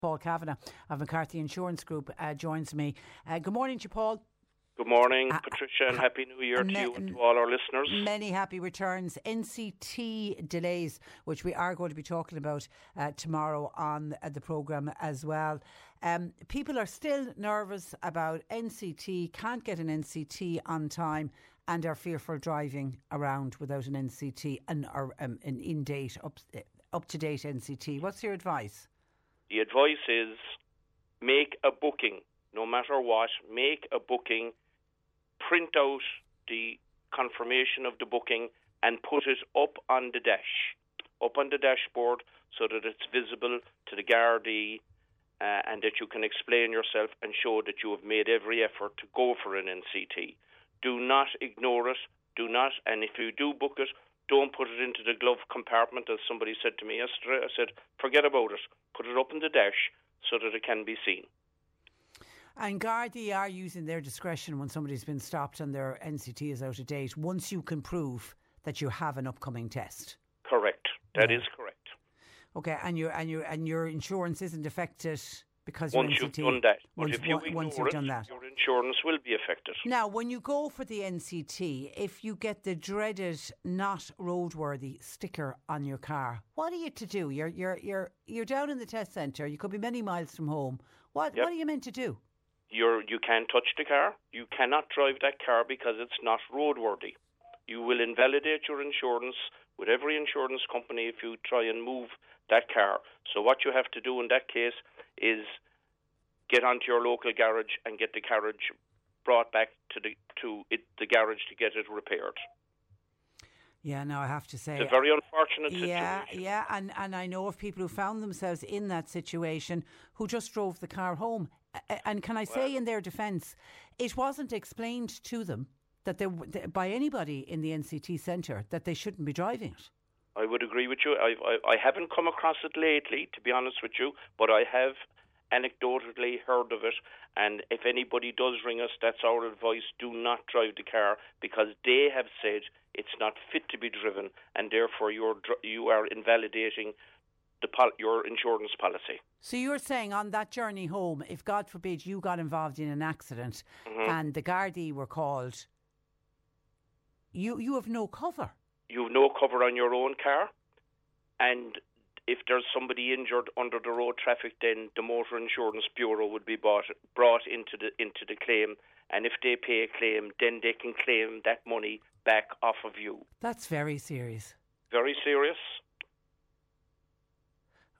Paul Kavanagh of McCarthy Insurance Group uh, joins me. Uh, good morning to you, Paul. Good morning, Uh, Patricia, and Happy New Year to you and to all our listeners. Many happy returns. NCT delays, which we are going to be talking about uh, tomorrow on uh, the programme as well. Um, people are still nervous about NCT, can't get an NCT on time, and are fearful driving around without an NCT and or um, an in date, up, up to date NCT. What's your advice? The advice is make a booking, no matter what, make a booking, print out the confirmation of the booking, and put it up on the dash, up on the dashboard, so that it's visible to the Gardaí. Uh, and that you can explain yourself and show that you have made every effort to go for an NCT. Do not ignore it. Do not, and if you do book it, don't put it into the glove compartment, as somebody said to me yesterday. I said, forget about it. Put it up in the dash so that it can be seen. And Gardaí are using their discretion when somebody's been stopped and their NCT is out of date once you can prove that you have an upcoming test. Correct. That is Yeah. correct. Okay, and your and your and your insurance isn't affected because Once you've NCT, done that. Once, if you once you've it, done that. your insurance will be affected. Now, when you go for the NCT, if you get the dreaded "not roadworthy" sticker on your car, what are you to do? You're you're you're you're down in the test centre. You could be many miles from home. What Yep. what are you meant to do? You're, you can't touch the car. You cannot drive that car because it's not roadworthy. You will invalidate your insurance with every insurance company if you try and move that car. So what you have to do in that case is get onto your local garage and get the carriage brought back to the to it, the garage to get it repaired. Yeah, no, I have to say, It's a very unfortunate Yeah, situation. yeah, and and I know of people who found themselves in that situation who just drove the car home. And can I say, in their defence, it wasn't explained to them that they by anybody in the NCT centre that they shouldn't be driving it. I would agree with you. I, I, I haven't come across it lately, to be honest with you, but I have anecdotally heard of it. And if anybody does ring us, that's our advice: do not drive the car because they have said it's not fit to be driven, and therefore you're you are invalidating the pol- your insurance policy. So you're saying on that journey home, if God forbid you got involved in an accident Mm-hmm. and the Gardaí were called, you you have no cover. You have no cover on your own car, and if there's somebody injured under the road traffic, then the Motor Insurance Bureau would be brought, brought into the into the claim, and if they pay a claim, then they can claim that money back off of you. That's very serious. Very serious.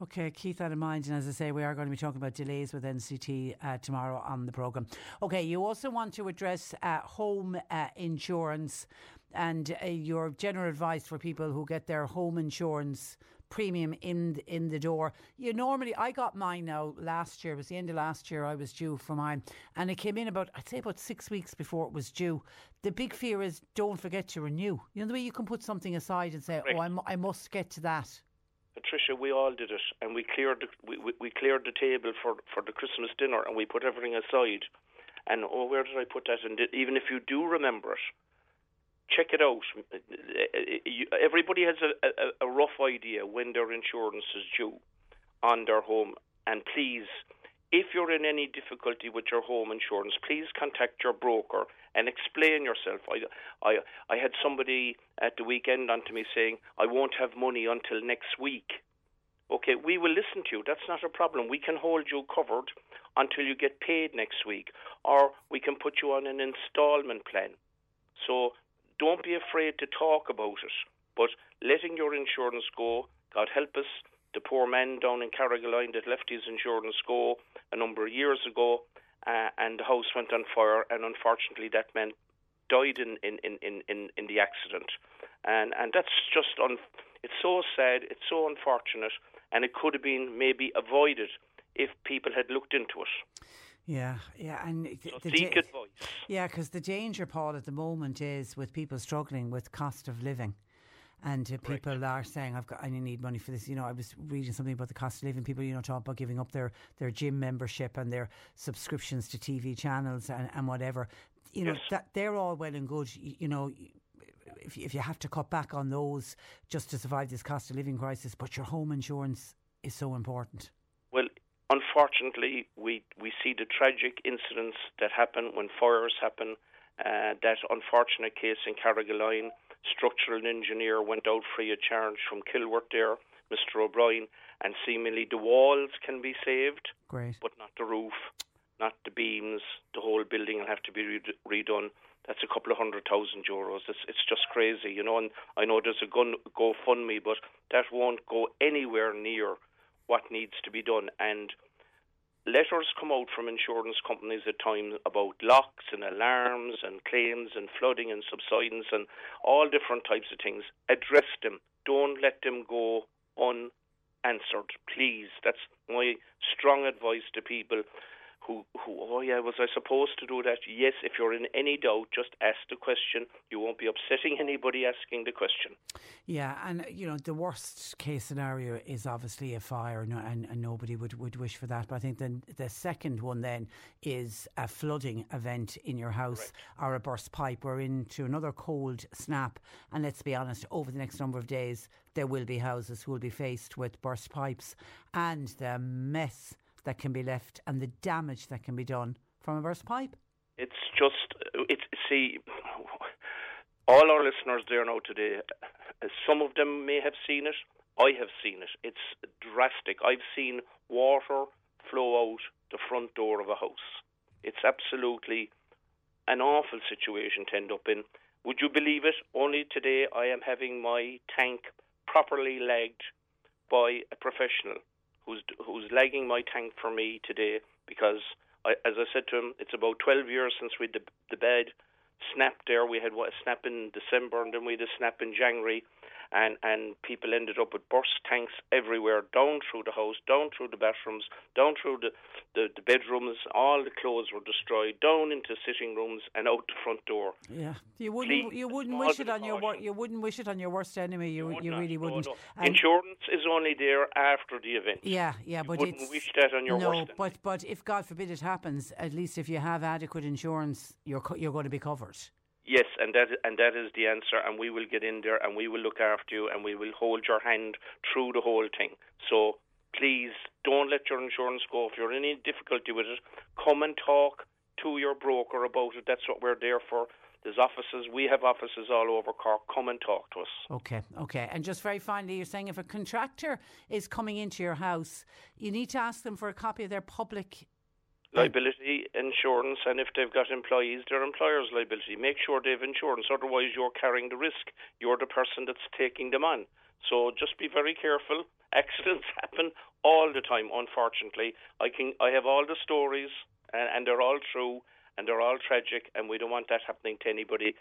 Okay, keep that in mind. And as I say, we are going to be talking about delays with NCT uh, tomorrow on the programme. Okay, you also want to address uh, home uh, insurance and uh, your general advice for people who get their home insurance premium in in the door. You normally, I got mine now last year. It was the end of last year. I was due for mine, and it came in about I'd say about six weeks before it was due. The big fear is don't forget to renew. You know the way you can put something aside and say. "Oh, I must get to that." Patricia, we all did it, and we cleared the, we, we, cleared the table for, for the Christmas dinner, and we put everything aside. And oh, where did I put that? And even if you do remember it, check it out. Uh, uh, everybody has a, a, a rough idea when their insurance is due on their home, and please, if you're in any difficulty with your home insurance, please contact your broker and explain yourself. I, I, I had somebody at the weekend on to me saying, I won't have money until next week. Okay, we will listen to you. That's not a problem. We can hold you covered until you get paid next week, or we can put you on an installment plan. So don't be afraid to talk about it. But letting your insurance go, God help us, the poor man down in Carrigaline that left his insurance go a number of years ago, uh, and the house went on fire, and unfortunately that man died in in, in, in, in the accident. And and that's just un, it's so sad, it's so unfortunate, and it could have been maybe avoided if people had looked into it. Yeah, yeah, and the, So the seek da- advice. Yeah, because the danger, Paul, at the moment is with people struggling with cost of living. And uh, people are saying, "I've got, I need money for this." You know, I was reading something about the cost of living. People, you know, talk about giving up their, their gym membership and their subscriptions to TV channels and, and whatever. You know, Yes. that they're all well and good. You, you know, if if you have to cut back on those just to survive this cost of living crisis, but your home insurance is so important. Well, unfortunately, we we see the tragic incidents that happen when fires happen. Uh, that unfortunate case in Carrigaline, structural engineer went out free of charge from Kilworth there, Mr. O'Brien, and seemingly the walls can be saved, Great. but not the roof, not the beams. The whole building will have to be red- redone. That's a couple of hundred thousand euros. It's it's just crazy, you know. And I know there's a gun GoFundMe, but that won't go anywhere near what needs to be done. And letters come out from insurance companies at times about locks and alarms and claims and flooding and subsidence and all different types of things. Address them. Don't let them go unanswered, please. That's my strong advice to people who, who, oh yeah, was I supposed to do that? Yes, if you're in any doubt, just ask the question. You won't be upsetting anybody asking the question. Yeah, and you know the worst case scenario is obviously a fire, no, and, and nobody would, would wish for that. But I think then the second one then is a flooding event in your house or a burst pipe. We're into another cold snap, and let's be honest, over the next number of days there will be houses who will be faced with burst pipes and the mess that can be left and the damage that can be done from a burst pipe. It's just, it's see, all our listeners there now today, some of them may have seen it. I have seen it. It's drastic. I've seen water flow out the front door of a house. It's absolutely an awful situation to end up in. Would you believe it? Only today I am having my tank properly lagged by a professional who's who's lagging my tank for me today because I, as I said to him, it's about 12 years since we the, the bed snapped there. We had what, a snap in December and then we had a snap in January. And, and people ended up with burst tanks everywhere, down through the house, down through the bathrooms, down through the, the, the bedrooms. All the clothes were destroyed, down into sitting rooms and out the front door. Yeah, you wouldn't. Please, you wouldn't wish it of on your wor- You wouldn't wish it on your worst enemy. You would you not. really wouldn't. no. And- Insurance is only there after the event. yeah, yeah, but wouldn't it's wish that on your no, worst enemy. but but if God forbid it happens, at least if you have adequate insurance, you're co- you're going to be covered. Yes, and that and that is the answer, and we will get in there and we will look after you and we will hold your hand through the whole thing. So please don't let your insurance go. If you're in any difficulty with it, come and talk to your broker about it. That's what we're there for. There's offices. We have offices all over Cork. Come and talk to us. Okay, okay. And just very finally, you're saying if a contractor is coming into your house, you need to ask them for a copy of their public. Liability insurance, and if they've got employees, their employer's liability. Make sure they have insurance, otherwise, you're carrying the risk. You're the person that's taking them on. So just be very careful. Accidents happen all the time, unfortunately. I can I have all the stories, and, and they're all true, and they're all tragic, and we don't want that happening to anybody.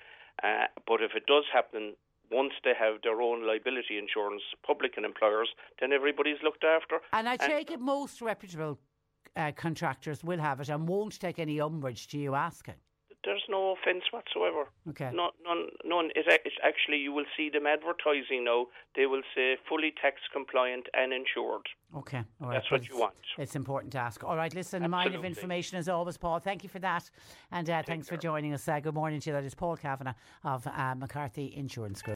Uh, but if it does happen, once they have their own liability insurance, public and employers, then everybody's looked after. And I take it most reputable uh, contractors will have it and won't take any umbrage to you asking. There's no offence whatsoever. Okay. No, none, none. It, actually, you will see them advertising now. They will say fully tax compliant and insured. Okay, all right. That's what you want. It's important to ask. All right, listen, a mile of information as always, Paul. Thank you for that. And uh, thanks for joining us. Uh, good morning to you. That is Paul Kavanagh of uh, McCarthy Insurance Group.